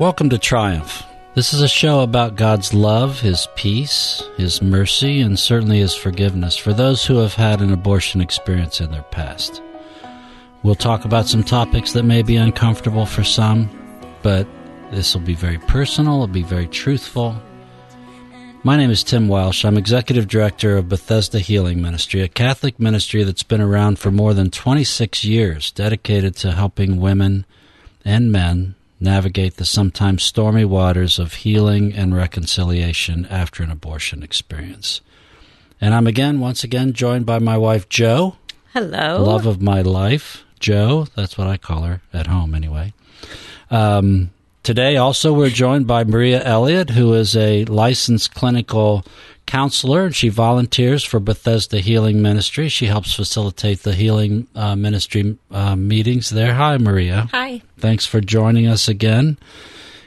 Welcome to Triumph. This is a show about God's love, His peace, His mercy, and certainly His forgiveness for those who have had an abortion experience in their past. We'll talk about some topics that may be uncomfortable for some, but this will be very personal, it'll be very truthful. My name is Tim Welsh. I'm Executive Director of Bethesda Healing Ministry, a Catholic ministry that's been around for more than 26 years, dedicated to helping women and men navigate the sometimes stormy waters of healing and reconciliation after an abortion experience. And I'm again, once again, joined by my wife, Joe. Hello. Love of my life, Joe. That's what I call her at home, anyway. Um, today, also, we're joined by Maria Elliott, who is a licensed clinical counselor, and she volunteers for Bethesda Healing Ministry. She helps facilitate the healing uh, ministry uh, meetings there. Hi, Maria. Hi. Thanks for joining us again.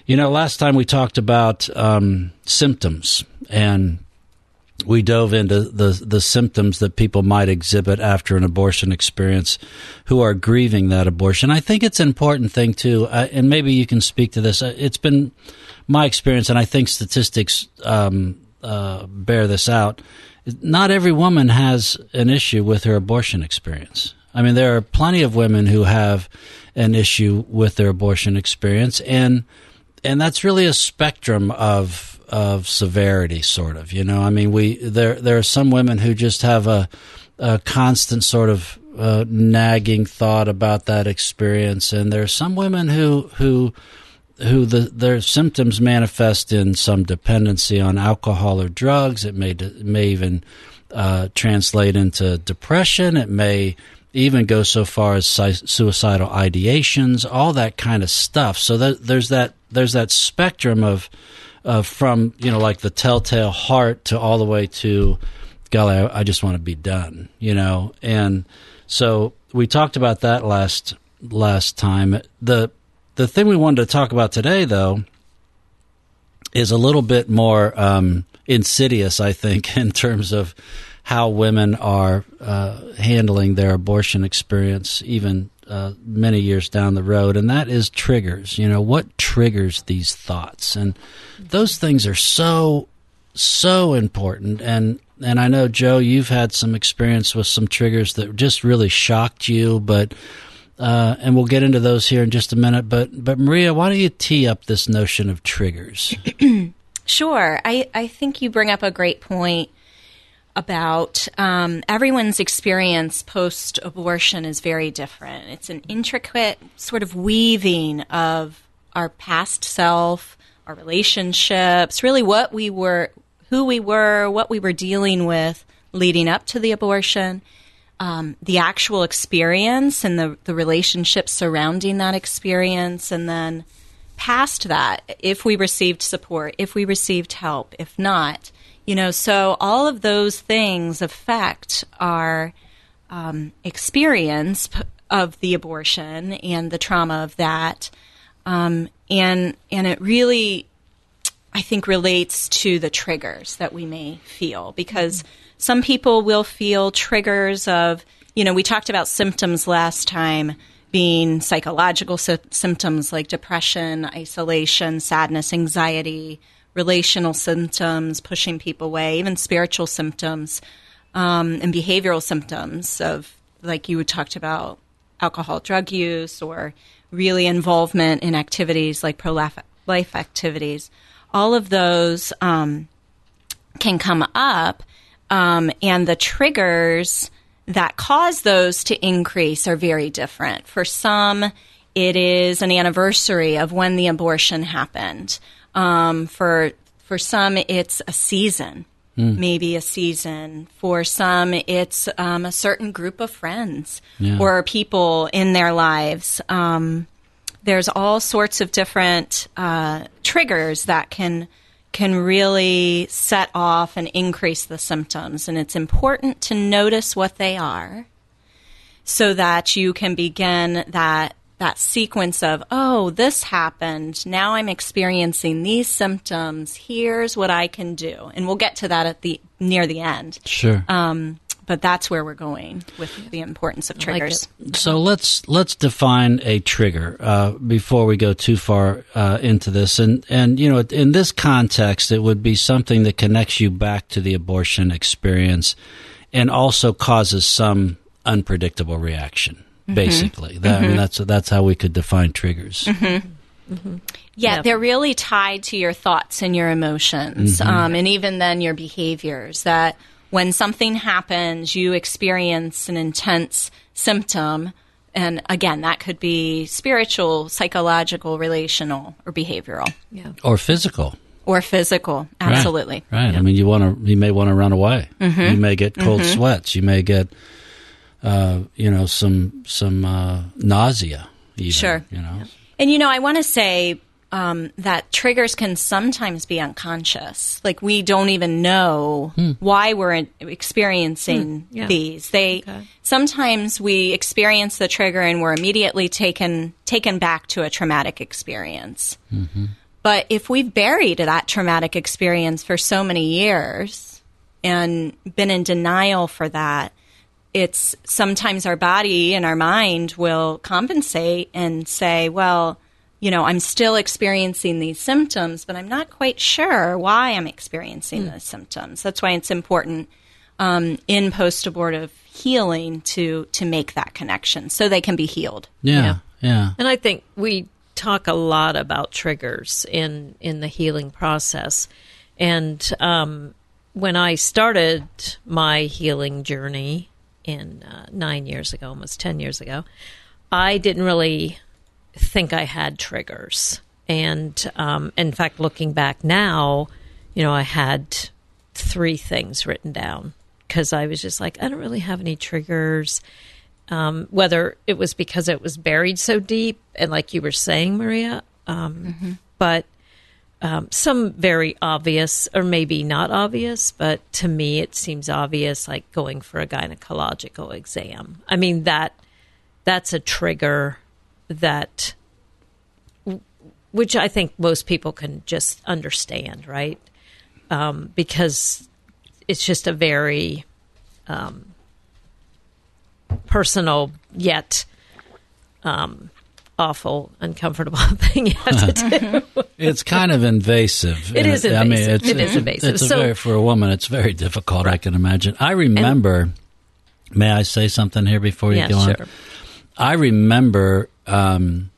You know, last time we talked about um, symptoms, and we dove into the the symptoms that people might exhibit after an abortion experience, who are grieving that abortion. I think it's an important thing too, uh, and maybe you can speak to this. It's been my experience, and I think statistics um, uh, bear this out. Not every woman has an issue with her abortion experience. I mean, there are plenty of women who have an issue with their abortion experience, and and that's really a spectrum of of severity, sort of. You know, I mean, we there there are some women who just have a a constant sort of uh, nagging thought about that experience, and there are some women who who who the, their symptoms manifest in some dependency on alcohol or drugs. It may may even uh, translate into depression. It may even go so far as suicidal ideations, all that kind of stuff. So that, there's that there's that spectrum of of from you know like the telltale heart to all the way to golly, I, I just want to be done, you know. And so we talked about that last last time. The the thing we wanted to talk about today, though, is a little bit more um, insidious, I think, in terms of how women are uh, handling their abortion experience, even uh, many years down the road, and that is triggers. You know, what triggers these thoughts? And those things are so, so important. And and I know, Joe, you've had some experience with some triggers that just really shocked you, but uh, and we'll get into those here in just a minute. But but Maria, why don't you tee up this notion of triggers? sure. I I think you bring up a great point about um, everyone's experience post abortion is very different. It's an intricate sort of weaving of our past self, our relationships, really what we were, who we were, what we were dealing with leading up to the abortion um, the actual experience and the, the relationships surrounding that experience, and then past that, if we received support, if we received help, if not, you know, so all of those things affect our um, experience of the abortion and the trauma of that, um, and and it really, I think, relates to the triggers that we may feel because. Mm-hmm some people will feel triggers of, you know, we talked about symptoms last time being psychological sy- symptoms like depression, isolation, sadness, anxiety, relational symptoms, pushing people away, even spiritual symptoms, um, and behavioral symptoms of, like you talked about, alcohol, drug use, or really involvement in activities like pro life activities. All of those um, can come up um, and the triggers that cause those to increase are very different. For some, it is an anniversary of when the abortion happened. Um, for for some, it's a season, mm. maybe a season. For some, it's um, a certain group of friends yeah. or people in their lives. Um, there's all sorts of different uh, triggers that can can really set off and increase the symptoms. And it's important to notice what they are so that you can begin that that sequence of oh this happened. Now i'm experiencing these symptoms. Here's what i can do. And we'll get to that at the near the end. Sure. Um, but that's where we're going with the importance of like triggers. So let's let's define a trigger uh, before we go too far uh, into this, and and you know in this context, it would be something that connects you back to the abortion experience, and also causes some unpredictable reaction. Mm-hmm. Basically, that, I mean, that's that's how we could define triggers. Mm-hmm. Yeah, Yeah. they're really tied to your thoughts and your emotions, um, and even then your behaviors. That when something happens, you experience an intense symptom. And again, that could be spiritual, psychological, relational, or behavioral, Yeah. Or physical. or physical. Absolutely. Right. I mean, you want to. You may want to run away. Mm-hmm. You may get cold sweats. You may get, uh, you know, some some uh, nausea. Even, Sure. You know. And you know, I want to say um, that triggers can sometimes be unconscious. Like we don't even know why we're in, experiencing yeah. these. They Okay. sometimes we experience the trigger and we're immediately taken taken back to a traumatic experience. But if we've buried that traumatic experience for so many years and been in denial for that, it's sometimes our body and our mind will compensate and say, well, you know, I'm still experiencing these symptoms, but I'm not quite sure why I'm experiencing those symptoms. That's why it's important um, in post abortive healing to to make that connection so they can be healed. Yeah. Yeah. Yeah. And I think we talk a lot about triggers in in the healing process. And um, when I started my healing journey in uh, nine years ago, almost ten years ago, I didn't really think I had triggers. And um, in fact, looking back now, you know, I had three things written down because I was just like, I don't really have any triggers um, whether it was because it was buried so deep, and like you were saying, Maria, um, but um, some very obvious, or maybe not obvious, but to me it seems obvious, like going for a gynecological exam. I mean that that's a trigger that, which I think most people can just understand, right? Um, because it's just a very personal yet um, awful, uncomfortable thing you have to do. It's kind of invasive. It is. And is I mean, invasive. it's, It is invasive. It's a So- very, for a woman, it's very difficult. I can imagine. I remember. may I say something here before you yeah, go on? sure. I remember um,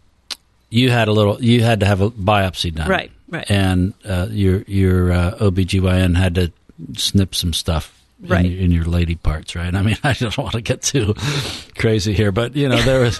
you had a little. You had to have a biopsy done, Right, right. And uh, your your uh, OBGYN had to snip some stuff. Right. In, in your lady parts, right? I mean, I don't want to get too crazy here, but you know, there was.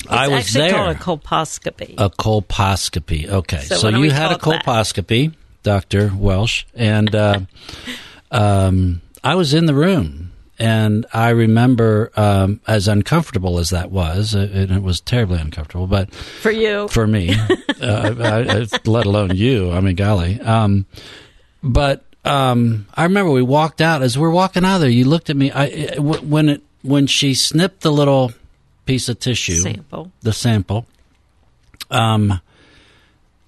It's, I was actually there. called a colposcopy. A colposcopy. Okay, So so, you had a call it that? colposcopy, Doctor Welsh, and uh, um, I was in the room, and I remember, um, as uncomfortable as that was, uh, and it was terribly uncomfortable, but for you. for me, uh, I, I, let alone you. I mean, golly. Um, but um, I remember we walked out. As we're walking out of there, you looked at me. I when it when she snipped the little piece of tissue Sample. the sample. Um,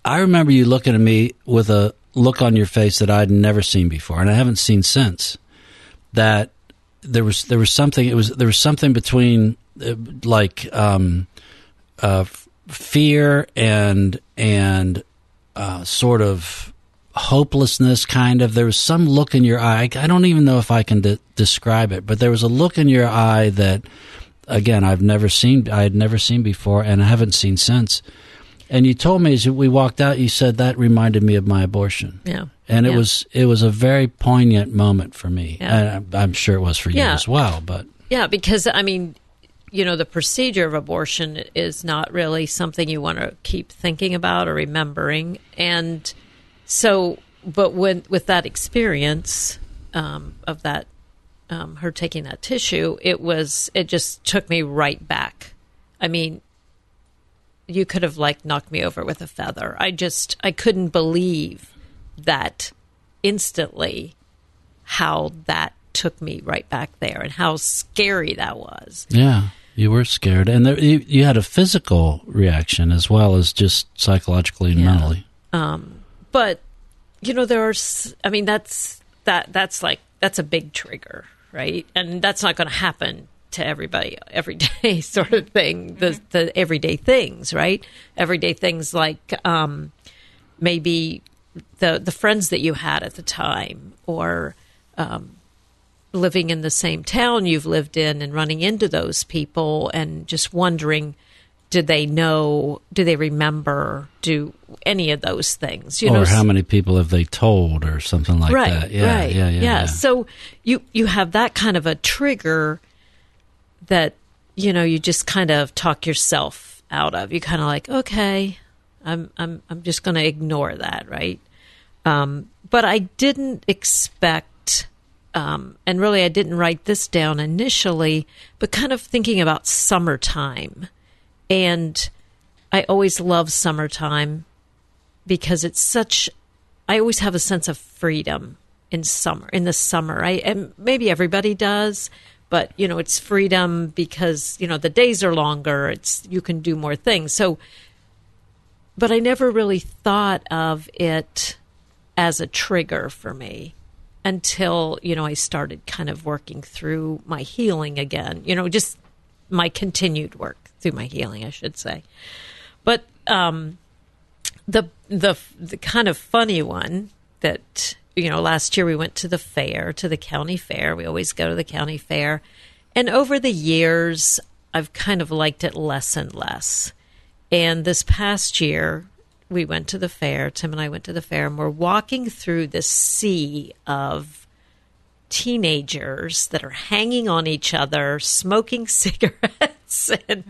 I remember you looking at me with a look on your face that I'd never seen before, and I haven't seen since. That there was there was something. It was there was something between uh, like um, uh, fear and and uh, sort of hopelessness kind of there was some look in your eye i don't even know if i can de- describe it but there was a look in your eye that again I've never seen I had never seen before and I haven't seen since. And you told me as we walked out, you said that reminded me of my abortion, Yeah. and it Yeah. was it was a very poignant moment for me. Yeah. And I'm, sure it was for you Yeah. as well. But Yeah, because I mean, you know, the procedure of abortion is not really something you want to keep thinking about or remembering, and so, but when with that experience um, of that, um, her taking that tissue, it was it just took me right back. I mean, you could have like knocked me over with a feather. I just I couldn't believe that instantly how that took me right back there and how scary that was. yeah, you were scared, and there, you, you had a physical reaction as well as just psychologically and Yeah. mentally. But you know, there are. I mean, that's that. That's like that's a big trigger, right? And that's not going to happen to everybody every day, sort of thing. The the everyday things, right? Everyday things like um, maybe the the friends that you had at the time, or um, living in the same town you've lived in, and running into those people, and just wondering do they know do they remember do any of those things you or know? how many people have they told or something like right, that? Yeah, right yeah, yeah, yeah. so you you have that kind of a trigger that you know you just kind of talk yourself out of. You kind of like okay i'm i'm i'm just going to ignore that right? Um, but i didn't expect um, and really i didn't write this down initially but kind of thinking about summertime and I always love summertime because it's such I always have a sense of freedom in summer in the summer. I and maybe everybody does, but you know, it's freedom because, you know, the days are longer, it's you can do more things. So but I never really thought of it as a trigger for me until, you know, I started kind of working through my healing again. You know, just my continued work through my healing, I should say. But um, the the the kind of funny one that you know, last year we went to the fair, to the county fair. We always go to the county fair, and over the years, I've kind of liked it less and less. And this past year, we went to the fair. Tim and I went to the fair, and we're walking through this sea of teenagers that are hanging on each other, smoking cigarettes, and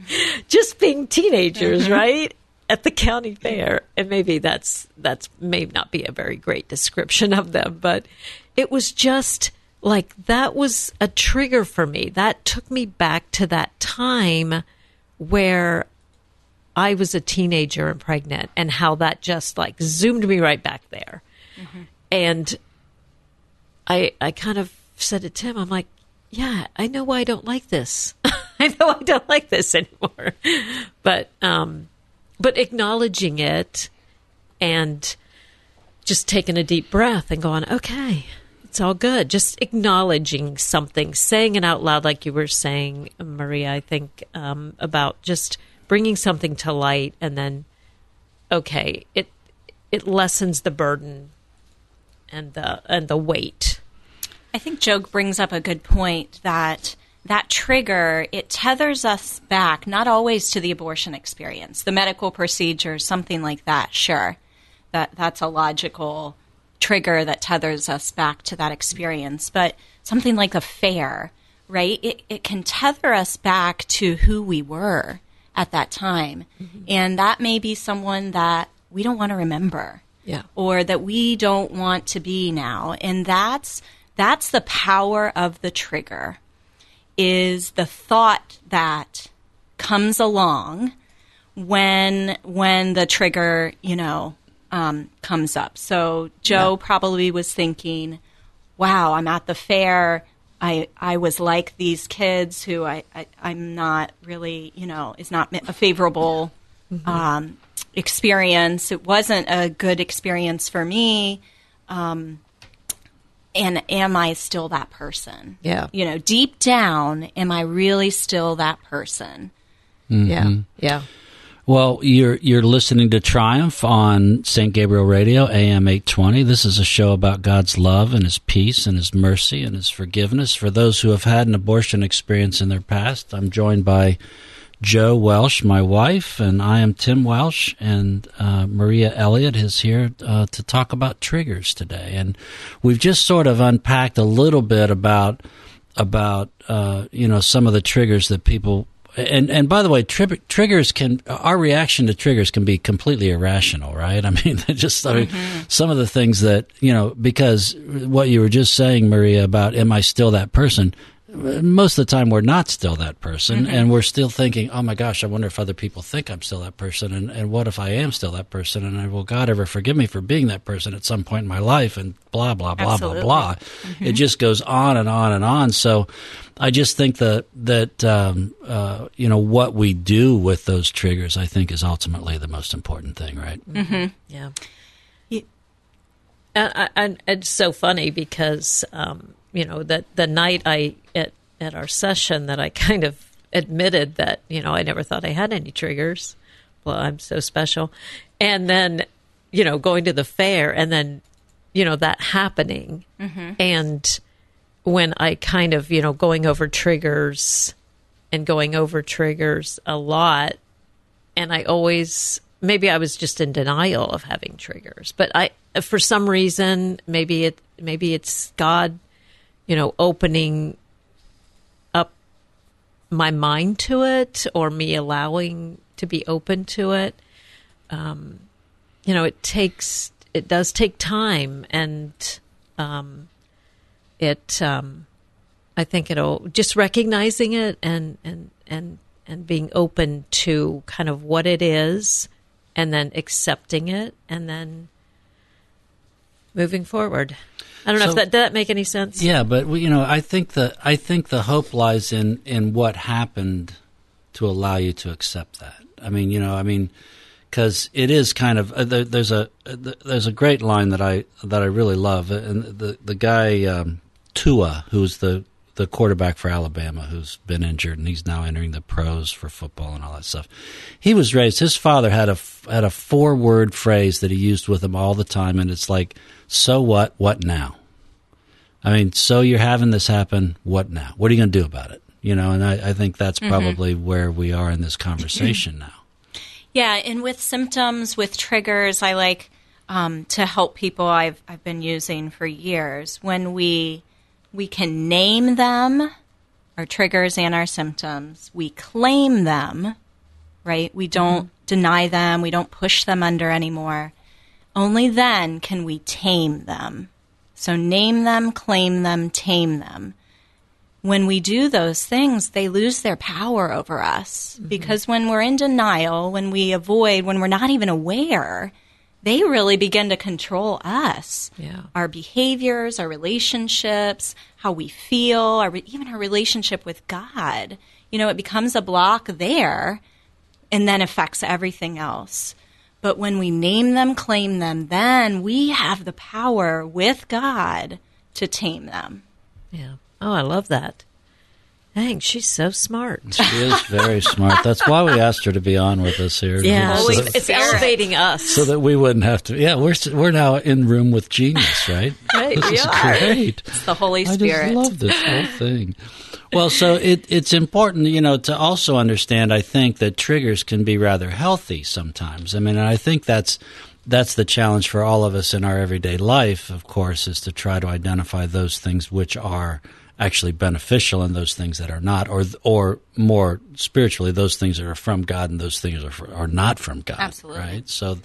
just being teenagers, mm-hmm. right? At the county fair, and maybe that's that's may not be a very great description of them, but it was just like that was a trigger for me. That took me back to that time where I was a teenager and pregnant, and how that just like zoomed me right back there. Mm-hmm. And I I kind of said to Tim, I'm like, yeah, I know why I don't like this. I know I don't like this anymore. But um, but acknowledging it and just taking a deep breath and going, okay, it's all good. Just acknowledging something, saying it out loud, like you were saying, Maria. I think um, about just bringing something to light, and then, okay, it it lessens the burden and the and the weight. I think Joe brings up a good point that that trigger it tethers us back not always to the abortion experience, the medical procedure, something like that. Sure, that that's a logical trigger that tethers us back to that experience, but something like a fair, right? It it can tether us back to who we were at that time, mm-hmm. and that may be someone that we don't want to remember yeah. or that we don't want to be now. And that's that's the power of the trigger is the thought that comes along when when the trigger, you know, um, comes up. So Joe yeah. probably was thinking, "Wow, I'm at the fair. I I was like these kids who I, I am not really, you know, is not a favorable mm-hmm. um, experience. It wasn't a good experience for me. Um, and am I still that person? Yeah. You know, deep down, am I really still that person? Mm-hmm. Yeah. Yeah. Well, you're you're listening to Triumph on St. Gabriel Radio, AM 820. This is a show about God's love and his peace and his mercy and his forgiveness for those who have had an abortion experience in their past. I'm joined by Joe Welsh, my wife, and I am Tim Welsh, and uh, Maria Elliott is here uh, to talk about triggers today. And we've just sort of unpacked a little bit about about uh, you know some of the triggers that people and and by the way, tri- triggers can our reaction to triggers can be completely irrational, right? I mean, just I mean, mm-hmm. some of the things that you know because what you were just saying, Maria, about am I still that person? Most of the time we're not still that person mm-hmm. and we're still thinking oh my gosh i wonder if other people think i'm still that person and, and what if i am still that person and I, will god ever forgive me for being that person at some point in my life and blah blah blah Absolutely. blah blah mm-hmm. it just goes on and on and on so i just think that that um, uh, you know what we do with those triggers i think is ultimately the most important thing right mm-hmm. yeah I, I, it's so funny because um, you know that the night I at at our session that I kind of admitted that you know I never thought I had any triggers. Well, I'm so special, and then you know going to the fair and then you know that happening. Mm-hmm. And when I kind of you know going over triggers and going over triggers a lot and I always maybe I was just in denial of having triggers but I for some reason maybe it maybe it's God you know opening up my mind to it or me allowing to be open to it um, you know it takes it does take time and um, it um, I think it'll just recognizing it and and and and being open to kind of what it is and then accepting it and then moving forward. I don't know So- if that did that make any sense. Yeah, but you know, I think the I think the hope lies in in what happened to allow you to accept that. I mean, you know, I mean, because it is kind of uh, there, there's a uh, there's a great line that I that I really love, and the the guy um, Tua, who's the the quarterback for Alabama, who's been injured and he's now entering the pros for football and all that stuff. He was raised. His father had a had a four word phrase that he used with him all the time, and it's like, "So what? What now?" I mean, so you're having this happen. What now? What are you going to do about it? You know, and I, I think that's probably where we are in this conversation now. Yeah, and with symptoms, with triggers, I like um, to help people. I've I've been using for years when we we can name them, our triggers and our symptoms. We claim them, right? We don't deny them. We don't push them under anymore. Only then can we tame them. So name them, claim them, tame them when we do those things, they lose their power over us. Mm-hmm. Because when we're in denial, when we avoid, when we're not even aware, they really begin to control us. Yeah. Our behaviors, our relationships, how we feel, our, even our relationship with God. You know, it becomes a block there and then affects everything else. But when we name them, claim them, then we have the power with God to tame them. Yeah. Oh, I love that. Dang, she's so smart. She is very smart. That's why we asked her to be on with us here. Yeah, so, Holy that, it's Spirit. elevating us. so that we wouldn't have to. Yeah, we're we're now in room with genius, right? Right, this we is are. great. It's the Holy I Spirit. just love this whole thing. Well, so it, it's important, you know, to also understand. I think that triggers can be rather healthy sometimes. I mean, and I think that's that's the challenge for all of us in our everyday life. Of course, is to try to identify those things which are actually beneficial and those things that are not, or or more spiritually, those things that are from God and those things are fr- are not from God. Absolutely. right. So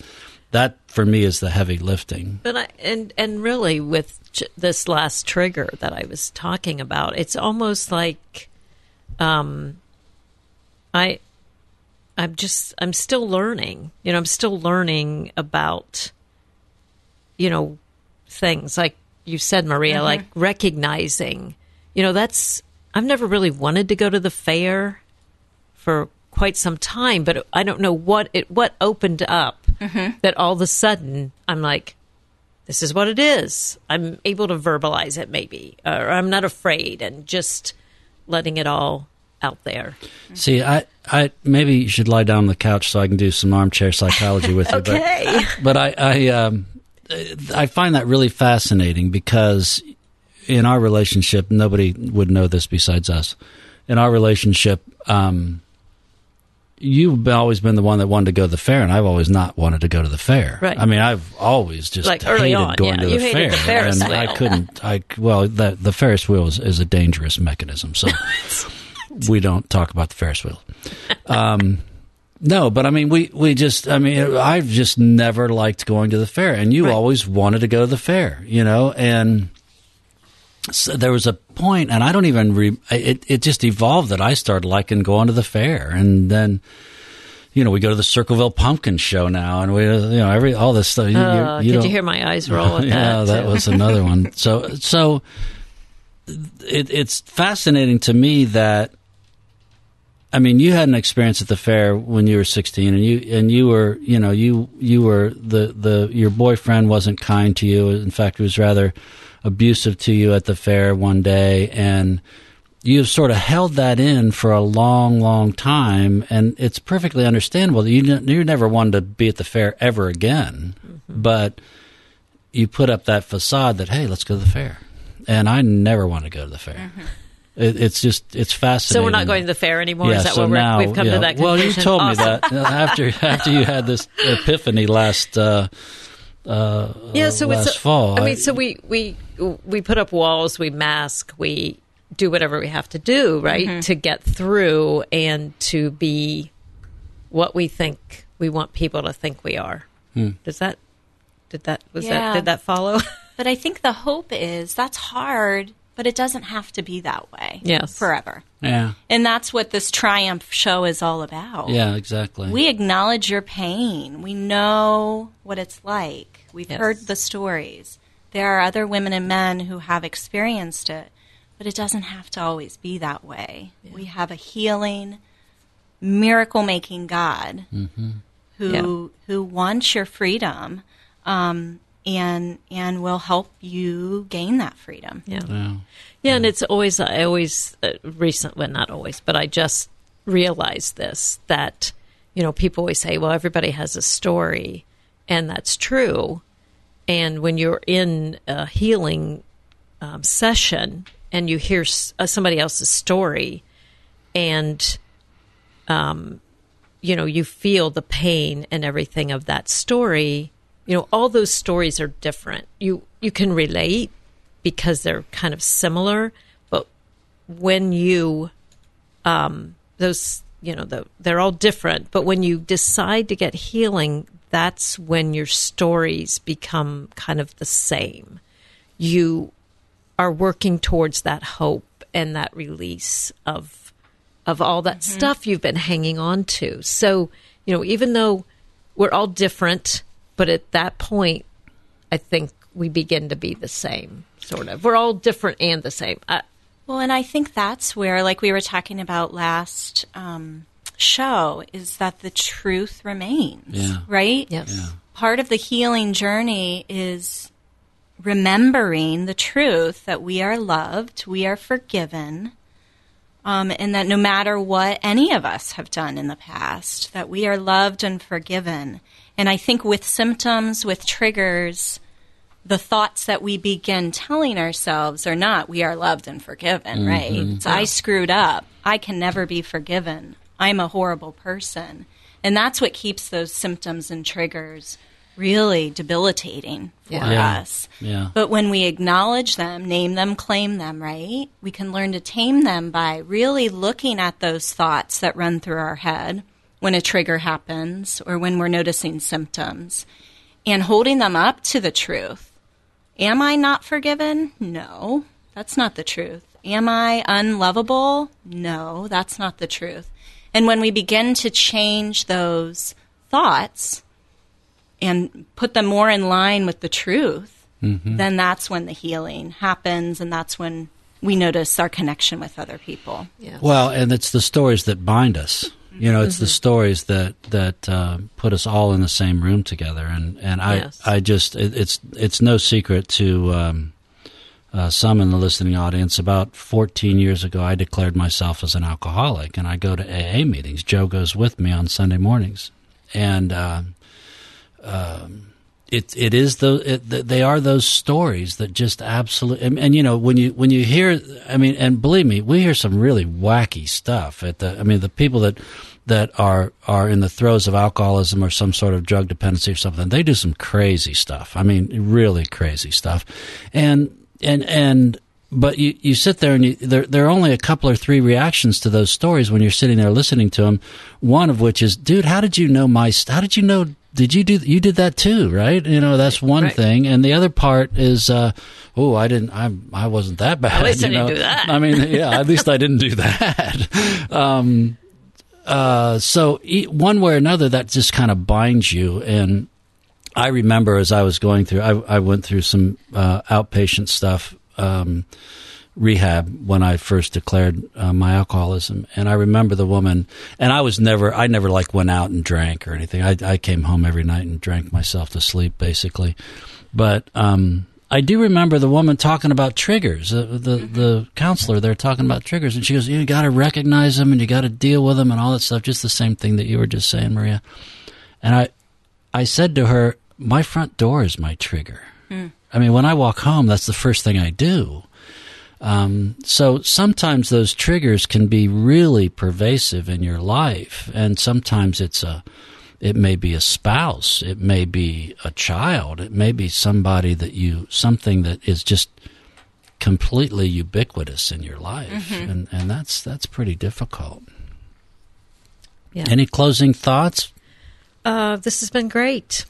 that for me is the heavy lifting. But I and and really with j- this last trigger that I was talking about, it's almost like, um, I, I'm just I'm still learning. You know, I'm still learning about, you know, things like you said, Maria, like recognizing. You know, that's I've never really wanted to go to the fair for quite some time, but I don't know what it what opened up that all of a sudden I'm like, this is what it is. I'm able to verbalize it, maybe, or I'm not afraid, and just letting it all out there. See, I, I maybe you should lie down on the couch so I can do some armchair psychology with you. Okay. But, but I, I, um, I find that really fascinating because in our relationship, nobody would know this besides us. In our relationship, um, you've always been the one that wanted to go to the fair, and I've always not wanted to go to the fair. Right. I mean, I've always just Like hated on, going yeah. to the You hated fair, the Ferris and I couldn't. I well, the the Ferris wheel is, is a dangerous mechanism, so we don't talk about the Ferris wheel. Um, no, but I mean, we, we just, I mean, I've just never liked going to the fair, and you Right. always wanted to go to the fair, you know, and so there was a point, and I don't even, re, it, it just evolved that I started liking going to the fair, and then, you know, we go to the Circleville Pumpkin Show now, and we, you know, every, all this stuff. You, Uh, you did you hear my eyes roll yeah, that? that was another one. So, so it, it's fascinating to me that I mean, you had an experience at the fair when you were 16 and you, and you were, you know, you, you were the, the, your boyfriend wasn't kind to you. In fact, he was rather abusive to you at the fair one day. And you've sort of held that in for a long, long time. And it's perfectly understandable that you, you never wanted to be at the fair ever again. Mm-hmm. But you put up that facade that, hey, let's go to the fair. And I never want to go to the fair. Mm-hmm. It, it's just it's fascinating. So we're not going to the fair anymore. Yeah, Is that so what now, we've come yeah. to that conclusion? Well, you told awesome. me that after after you had this epiphany last. Uh, uh, yeah, so last it's, fall. I mean, so we we we put up walls, we mask, we do whatever we have to do, right, mm-hmm. to get through and to be what we think we want people to think we are. Hmm. Does that did that was yeah. that did that follow? but I think the hope is that's hard but it doesn't have to be that way yes. forever. Yeah. And that's what this Triumph show is all about. Yeah, exactly. We acknowledge your pain. We know what it's like. We've yes. heard the stories. There are other women and men who have experienced it, but it doesn't have to always be that way. Yeah. We have a healing, miracle making God mm-hmm. who yeah. who wants your freedom. Um, and and will help you gain that freedom. Yeah, yeah, yeah and it's always I always uh, recent, well, not always, but I just realized this that you know people always say, well, everybody has a story, and that's true. And when you're in a healing um, session and you hear uh, somebody else's story, and um, you know you feel the pain and everything of that story you know all those stories are different. You you can relate because they're kind of similar but when you um those you know the, they're all different. But when you decide to get healing that's when your stories become kind of the same. You are working towards that hope and that release of of all that mm-hmm. stuff you've been hanging on to. So you know even though we're all different but at that point, I think we begin to be the same, sort of. We're all different and the same. Uh, well, and I think that's where, like we were talking about last um, show, is that the truth remains, yeah. right? Yes. Yeah. Part of the healing journey is remembering the truth that we are loved, we are forgiven, um, and that no matter what any of us have done in the past, that we are loved and forgiven. And I think with symptoms, with triggers, the thoughts that we begin telling ourselves are not, we are loved and forgiven, mm-hmm. right? It's, I screwed up. I can never be forgiven. I'm a horrible person. And that's what keeps those symptoms and triggers really debilitating for yeah. us. Yeah. But when we acknowledge them, name them, claim them, right? We can learn to tame them by really looking at those thoughts that run through our head when a trigger happens or when we're noticing symptoms and holding them up to the truth. Am I not forgiven? No, that's not the truth. Am I unlovable? No, that's not the truth. And when we begin to change those thoughts and put them more in line with the truth, mm-hmm. then that's when the healing happens and that's when we notice our connection with other people. Yeah. Well, and it's the stories that bind us. You know, it's mm-hmm. the stories that that uh, put us all in the same room together, and and I yes. I just it, it's it's no secret to um, uh, some in the listening audience. About 14 years ago, I declared myself as an alcoholic, and I go to AA meetings. Joe goes with me on Sunday mornings, and. Uh, um, it it is the it, they are those stories that just absolutely and, and, you know when you when you hear I mean and believe me we hear some really wacky stuff at the I mean the people that that are are in the throes of alcoholism or some sort of drug dependency or something they do some crazy stuff I mean really crazy stuff and and and but you, you sit there and you, there, there are only a couple or three reactions to those stories when you're sitting there listening to them. One of which is, dude, how did you know my, how did you know did you do you did that too right? You know that's one right. thing. And the other part is uh, oh i didn't i i wasn't that bad at least you I know? didn't do that. I mean yeah at least i didn't do that. Um, uh, so one way or another that just kind of binds you. And i remember as i was going through i, I went through some uh, outpatient stuff um, rehab when I first declared uh, my alcoholism, and I remember the woman. And I was never, I never like went out and drank or anything. I, I came home every night and drank myself to sleep, basically. But um, I do remember the woman talking about triggers. Uh, the the counselor there talking about triggers, and she goes, "You got to recognize them, and you got to deal with them, and all that stuff." Just the same thing that you were just saying, Maria. And I, I said to her, "My front door is my trigger." Mm. I mean, when I walk home, that's the first thing I do. Um, so sometimes those triggers can be really pervasive in your life, and sometimes it's a, it may be a spouse, it may be a child, it may be somebody that you, something that is just completely ubiquitous in your life, mm-hmm. and and that's that's pretty difficult. Yeah. Any closing thoughts? Uh, this has been great.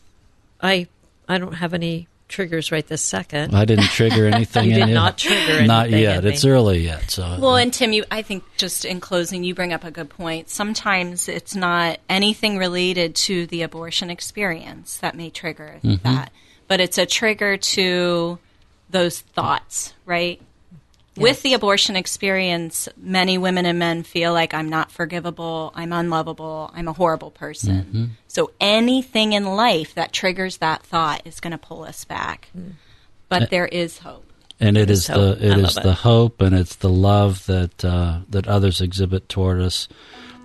I I don't have any triggers right this second. I didn't trigger anything. you did not trigger anything. Not yet. It's early yet. So well, and Tim, you, I think just in closing, you bring up a good point. Sometimes it's not anything related to the abortion experience that may trigger mm-hmm. that, but it's a trigger to those thoughts, right? Yes. With the abortion experience, many women and men feel like I'm not forgivable, I'm unlovable, I'm a horrible person. Mm-hmm. So anything in life that triggers that thought is going to pull us back. Mm. But uh, there is hope. And it is the it is the hope and it's the love that uh, that others exhibit toward us.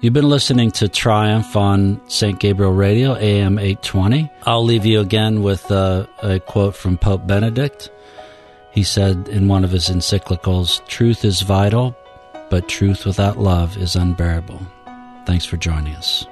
You've been listening to Triumph on St. Gabriel Radio, AM 820. I'll leave you again with uh, a quote from Pope Benedict. He said in one of his encyclicals, Truth is vital, but truth without love is unbearable. Thanks for joining us.